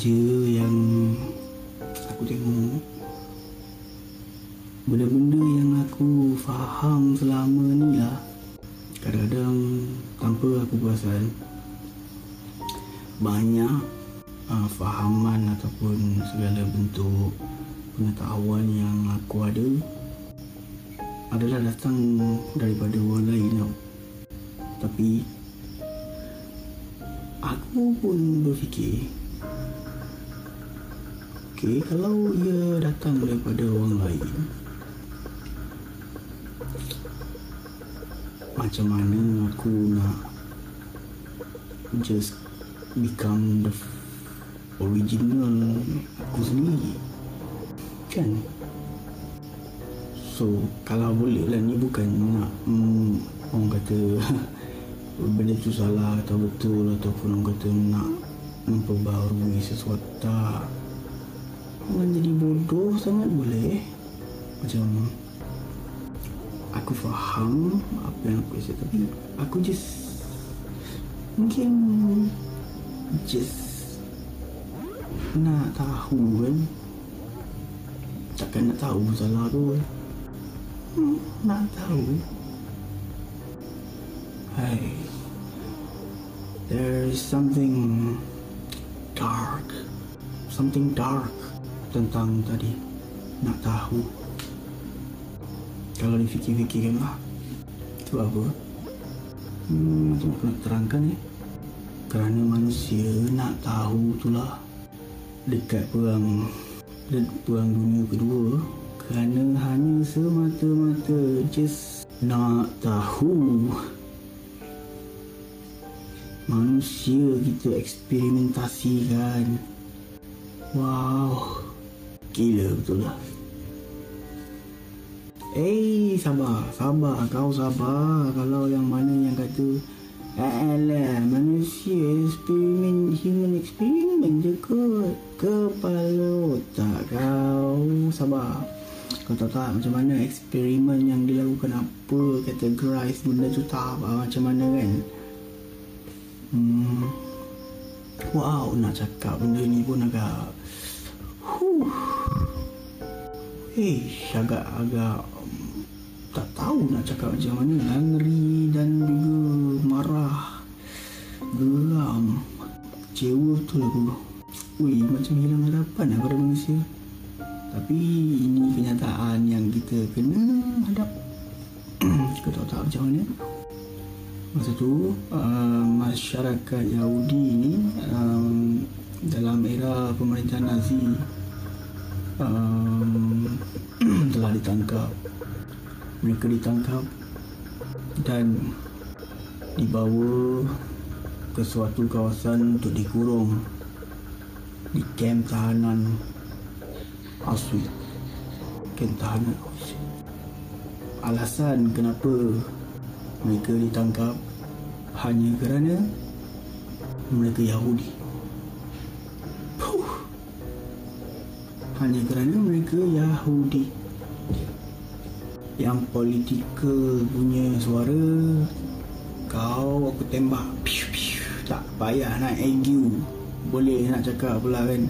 saja yang aku tengok benda-benda yang aku faham selama ni lah kadang-kadang tanpa aku perasan banyak uh, fahaman ataupun segala bentuk pengetahuan yang aku ada adalah datang daripada orang lain tau. Tapi aku pun berfikir Okay, kalau ia datang daripada orang lain Macam mana aku nak Just become the original aku sendiri? Kan? So kalau boleh lah ni bukan nak hmm, Orang kata benda tu salah atau betul ataupun orang kata nak memperbaharui sesuatu tak orang jadi bodoh sangat boleh. Macam aku faham apa yang aku rasa tapi aku just mungkin just nak tahu kan. Takkan nak tahu salah tu. Hmm, nak tahu. Hey, there is something dark, something dark tentang tadi. Nak tahu? Kalau difikir-fikirkan lah, itu apa? Hmm, macam nak terangkan ni. Kerana manusia nak tahu itulah dekat perang perang dunia kedua kerana hanya semata-mata just nak tahu manusia kita eksperimentasikan wow gila betul lah Eh, sabar, sabar, kau sabar. Kalau yang mana yang kata, Alah, manusia eksperimen, human eksperimen je kot. Kepala otak kau. Sabar. Kau tahu tak macam mana eksperimen yang dilakukan apa, categorize benda tu tak macam mana kan? Hmm. Wow, nak cakap benda ni pun agak huh. Eh, agak-agak um, tak tahu nak cakap macam mana. Angry dan juga marah. Geram. Kecewa betul aku. Ui, macam hilang harapan lah pada manusia. Tapi ini kenyataan yang kita kena hadap. Tahu tak macam mana? Masa tu uh, masyarakat Yahudi ni um, dalam era pemerintahan Nazi um, telah ditangkap. Mereka ditangkap dan dibawa ke suatu kawasan untuk dikurung di kem tahanan Auschwitz. Kem tahanan Auschwitz. Alasan kenapa mereka ditangkap hanya kerana mereka Yahudi. Puh. Hanya kerana mereka Yahudi. Yang politikal punya suara kau aku tembak. Piu, piu. Tak payah nak argue. Boleh nak cakap pula kan.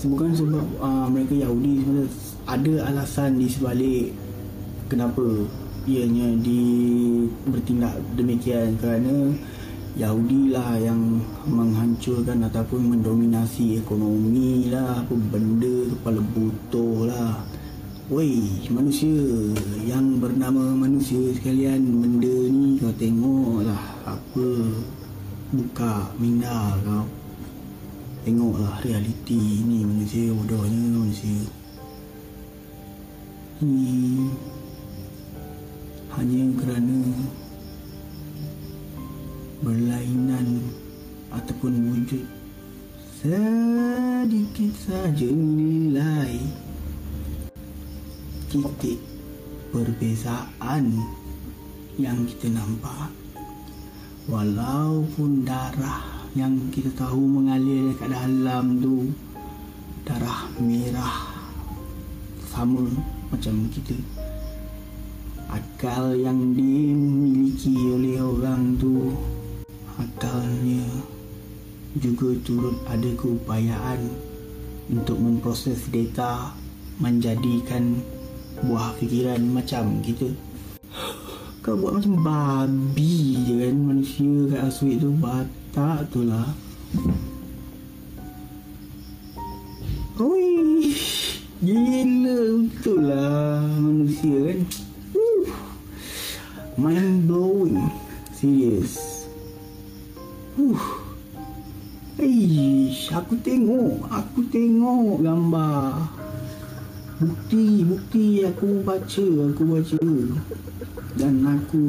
Bukan sebab uh, mereka Yahudi sebenarnya ada alasan di sebalik kenapa ianya di bertindak demikian kerana Yahudi lah yang menghancurkan ataupun mendominasi ekonomi lah apa benda kepala butuh lah Woi manusia yang bernama manusia sekalian benda ni kau tengok lah apa buka minda kau. Tengoklah realiti ni manusia bodohnya manusia. Ini hanya kerana berlainan ataupun wujud sedikit saja nilai titik perbezaan yang kita nampak. Walaupun darah yang kita tahu mengalir dekat dalam tu darah merah sama macam kita. Akal yang dimiliki oleh orang tu akalnya juga turut ada keupayaan untuk memproses data menjadikan buah fikiran macam kita kau buat macam babi je kan manusia kat Aswit tu. Batak tu lah. Gila betul lah manusia kan. Mind blowing serious. Uh Eish, aku tengok, aku tengok gambar. Bukti, bukti aku baca, aku baca. Dan aku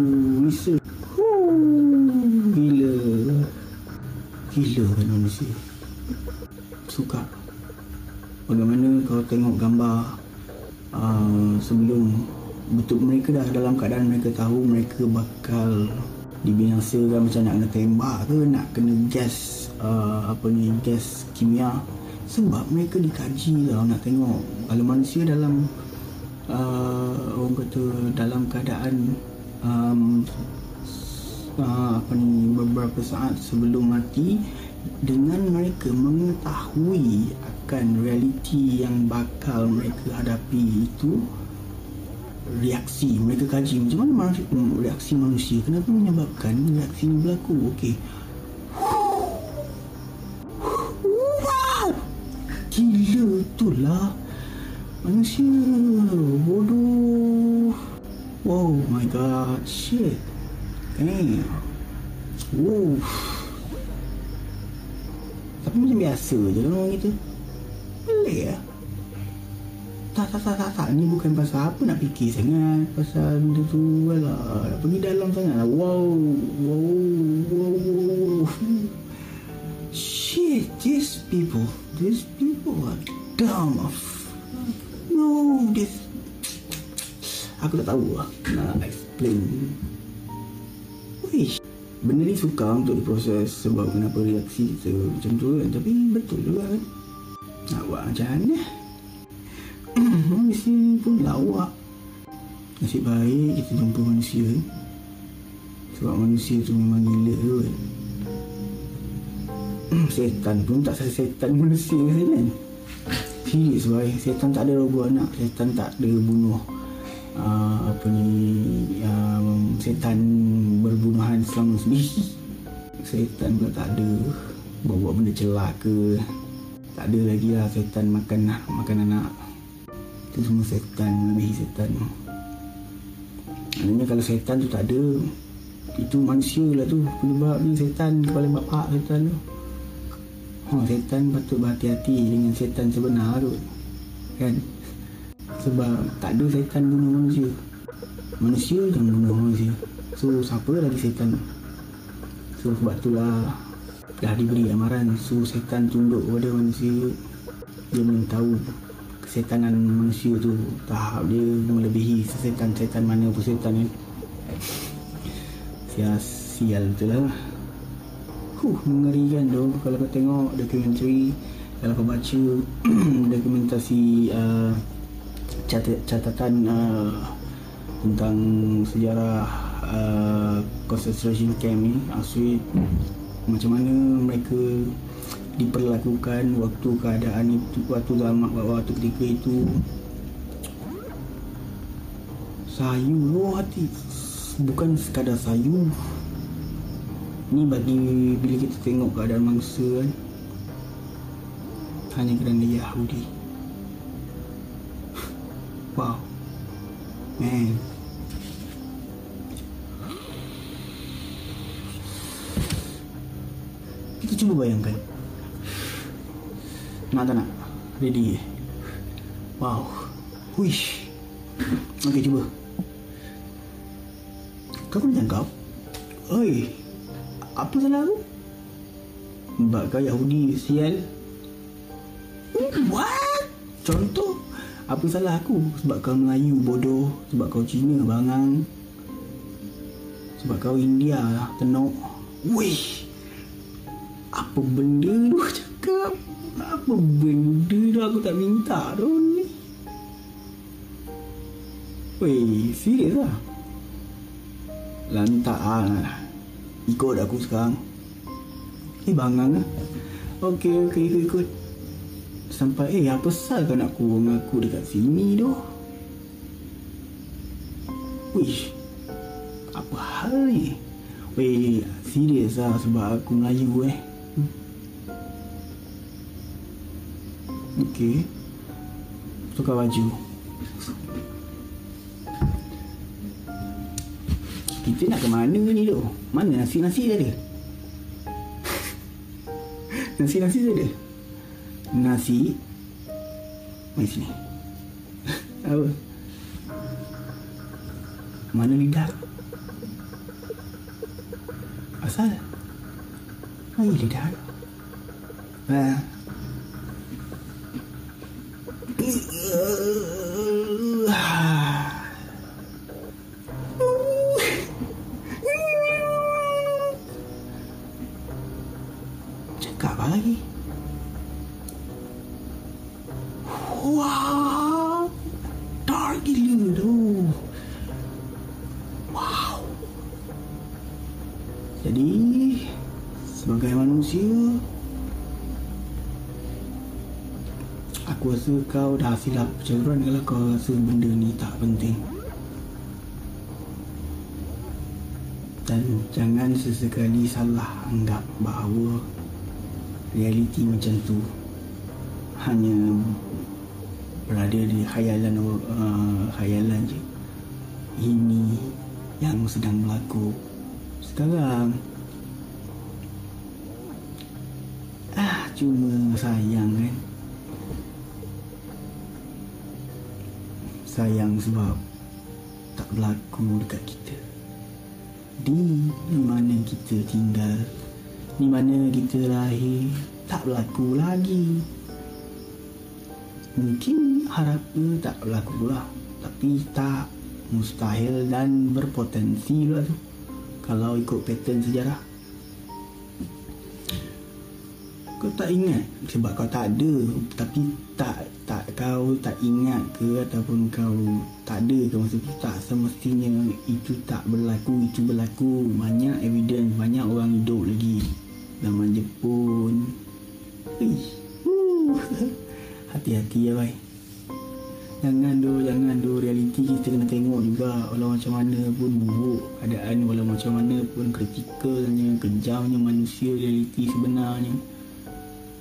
research. Gila. Gila kan manusia. Suka. Bagaimana kau tengok gambar uh, sebelum betul mereka dah dalam keadaan mereka tahu mereka bakal dibinasakan macam nak kena tembak ke nak kena gas uh, apa ni gas kimia sebab mereka dikaji lah nak tengok kalau manusia dalam uh, orang kata dalam keadaan um, uh, apa ni beberapa saat sebelum mati dengan mereka mengetahui akan realiti yang bakal mereka hadapi itu reaksi mereka kaji. Macam mana reaksi manusia? Kenapa menyebabkan reaksi ini berlaku? Okey gila tu lah. Manusia bodoh. Oh my god shit. Damn. Wow. Tapi macam biasa je kan orang kita. Boleh ya tak tak tak tak tak. Ni bukan pasal apa nak fikir sangat. Pasal benda tu lah. Pergi dalam sangat lah. Wow wow wow, wow. shit these people these people are dumb. No this. Aku tak tahu lah nak explain. Wish. benda ni suka untuk diproses sebab kenapa reaksi kita macam tu kan. Tapi betul juga kan. Nak buat macam mana manusia pun lawak. Nasib baik kita jumpa manusia. Sebab manusia tu memang gila tu kan setan pun tak saya setan manusia kan? Serius boy setan tak ada roboh anak setan tak ada bunuh uh, apa ni um, setan berbunuhan selama sendiri setan pun tak ada. Buat-buat benda celaka tak ada lagi lah setan makan makan anak. Itu semua setan lebih setan. Maknanya kalau setan tu tak ada Itu manusia lah tu. Penyebabnya setan Kepala bapak setan tu Oh, setan patut berhati-hati dengan setan sebenar tu. Kan? Sebab tak ada setan bunuh manusia. Manusia yang bunuh manusia. So, siapa lagi setan? So, sebab itulah dah diberi amaran. So, setan tunduk kepada manusia. Dia belum tahu kesetanan manusia tu tahap dia melebihi setan-setan mana pun setan ni. Sia-sial betul lah. Huh, mengerikan tu. Kalau kau tengok dokumentari kalau kau baca dokumentasi uh, cat- catatan uh, tentang sejarah uh, concentration camp ni Auschwitz macam mana mereka diperlakukan waktu keadaan itu waktu zaman waktu ketika itu. Sayu oh hati. Bukan sekadar sayu Ni bagi bila kita tengok keadaan mangsa kan Hanya kerana Yahudi. Wow. Man. Kita cuba bayangkan. Nak tak nak? Ready? Wow. Wish. Okay cuba. Kau pun macam kau Oi apa salah aku? Sebab kau Yahudi sial. What? Contoh. Apa salah aku? Sebab kau Melayu bodoh. Sebab kau Cina bangang. Sebab kau India tenok. Wih Apa benda tu cakap? Apa benda tu aku tak minta tu ni? Wih serius lah. Lantak ah Ikut aku sekarang Ni bangang lah Okey, okey, ikut, ikut. Sampai, eh, apa sal kau nak kurung aku dekat sini tu? Wish, apa hal ni? Weh, serius lah sebab aku Melayu eh. Hmm. Okey. Tukar baju. Kita nak ke mana ni tu? Mana nasi-nasi dia ada? Nasi-nasi dia ada? Nasi Mari sini Apa? Mana lidah? Asal? Mari lidah Ha? Jadi, sebagai manusia, aku rasa kau dah silap percayaan kalau kau rasa benda ni tak penting. Dan jangan sesekali salah anggap bahawa realiti macam tu hanya berada di khayalan uh, khayalan je ini yang sedang berlaku sekarang. Ah cuma sayang kan sayang sebab tak berlaku dekat kita. Di, mana kita tinggal di mana kita lahir tak berlaku lagi. Mungkin harapnya tak berlaku pula. Tapi tak mustahil dan berpotensi pula tu Kalau ikut pattern sejarah. Kau tak ingat? Sebab kau tak ada. Tapi tak tak kau tak ingat ke Ataupun kau tak ada ke masa tu? Tak semestinya itu tak berlaku Itu berlaku. Banyak evidence Banyak orang hidup lagi. Zaman Jepun. Ih. hati-hati ya bhai jangan do jangan do realiti kita kena tengok juga walau macam mana pun buruk keadaan walau macam mana pun kritikalnya kejamnya manusia realiti sebenarnya.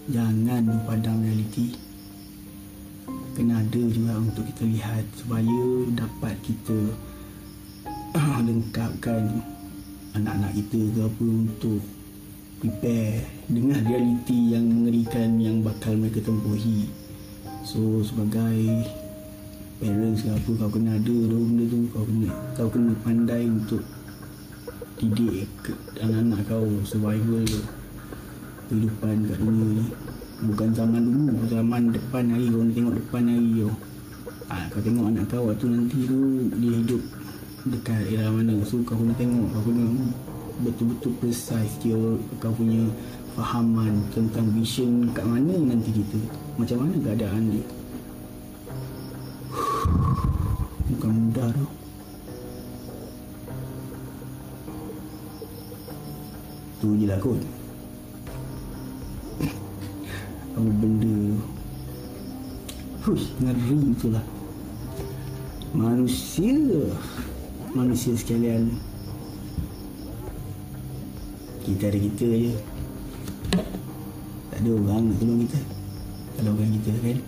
Jangan do padang realiti. Kena ada juga untuk kita lihat supaya dapat kita lengkapkan anak-anak kita ke apa untuk prepare dengan realiti yang mengerikan yang bakal mereka tempuhi. So sebagai parents ke apa kau kena ada tu benda tu kau kena kau kena pandai untuk didik anak-anak kau survival tu. Kehidupan kat dunia ni. Bukan zaman dulu zaman depan hari kau tengok depan hari tu. Ha, kau tengok anak kau waktu nanti tu dia hidup dekat era mana. So kau kena tengok kau kena betul-betul precise dia kau punya fahaman tentang vision kat mana nanti kita. Macam mana keadaan dia bukan mudah tu. Tu je lah kot. Apa benda? Hush, ngeri tu lah. Manusia. Manusia sekalian. Kita ada kita je. Tak ada orang nak tolong kita. Kalau orang kita kan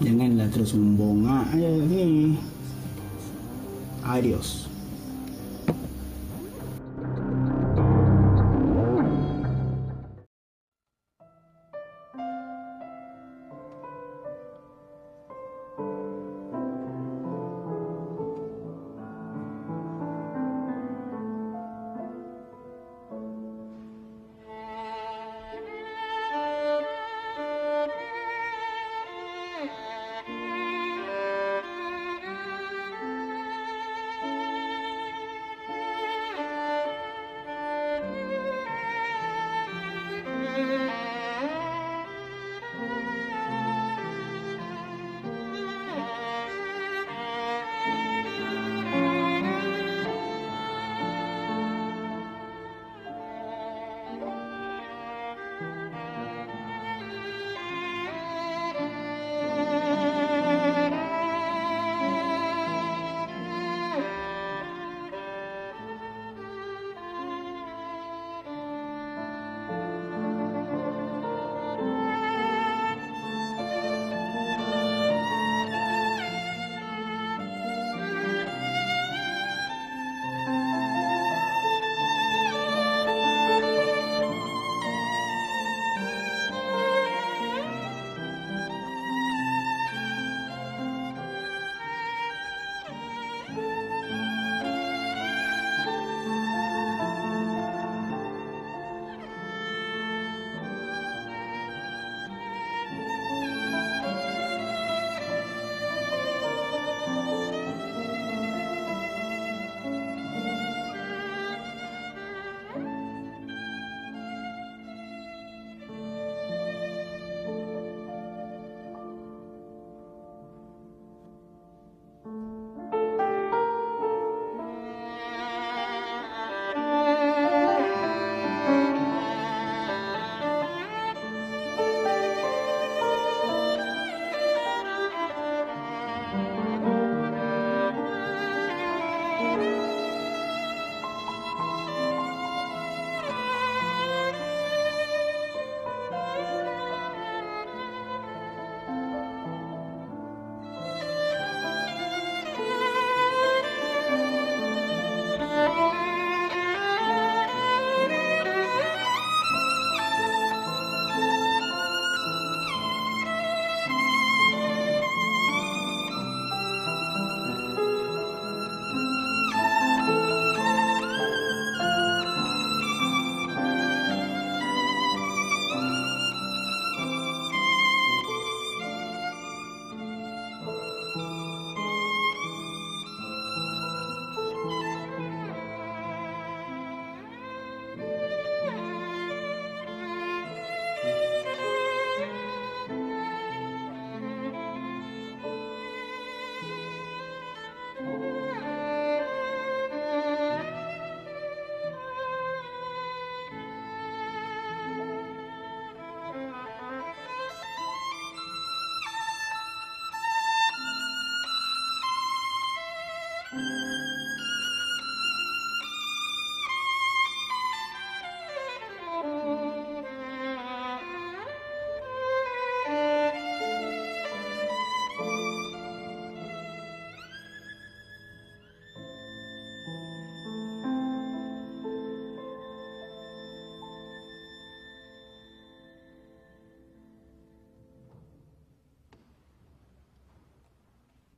janganlah terus membongak adios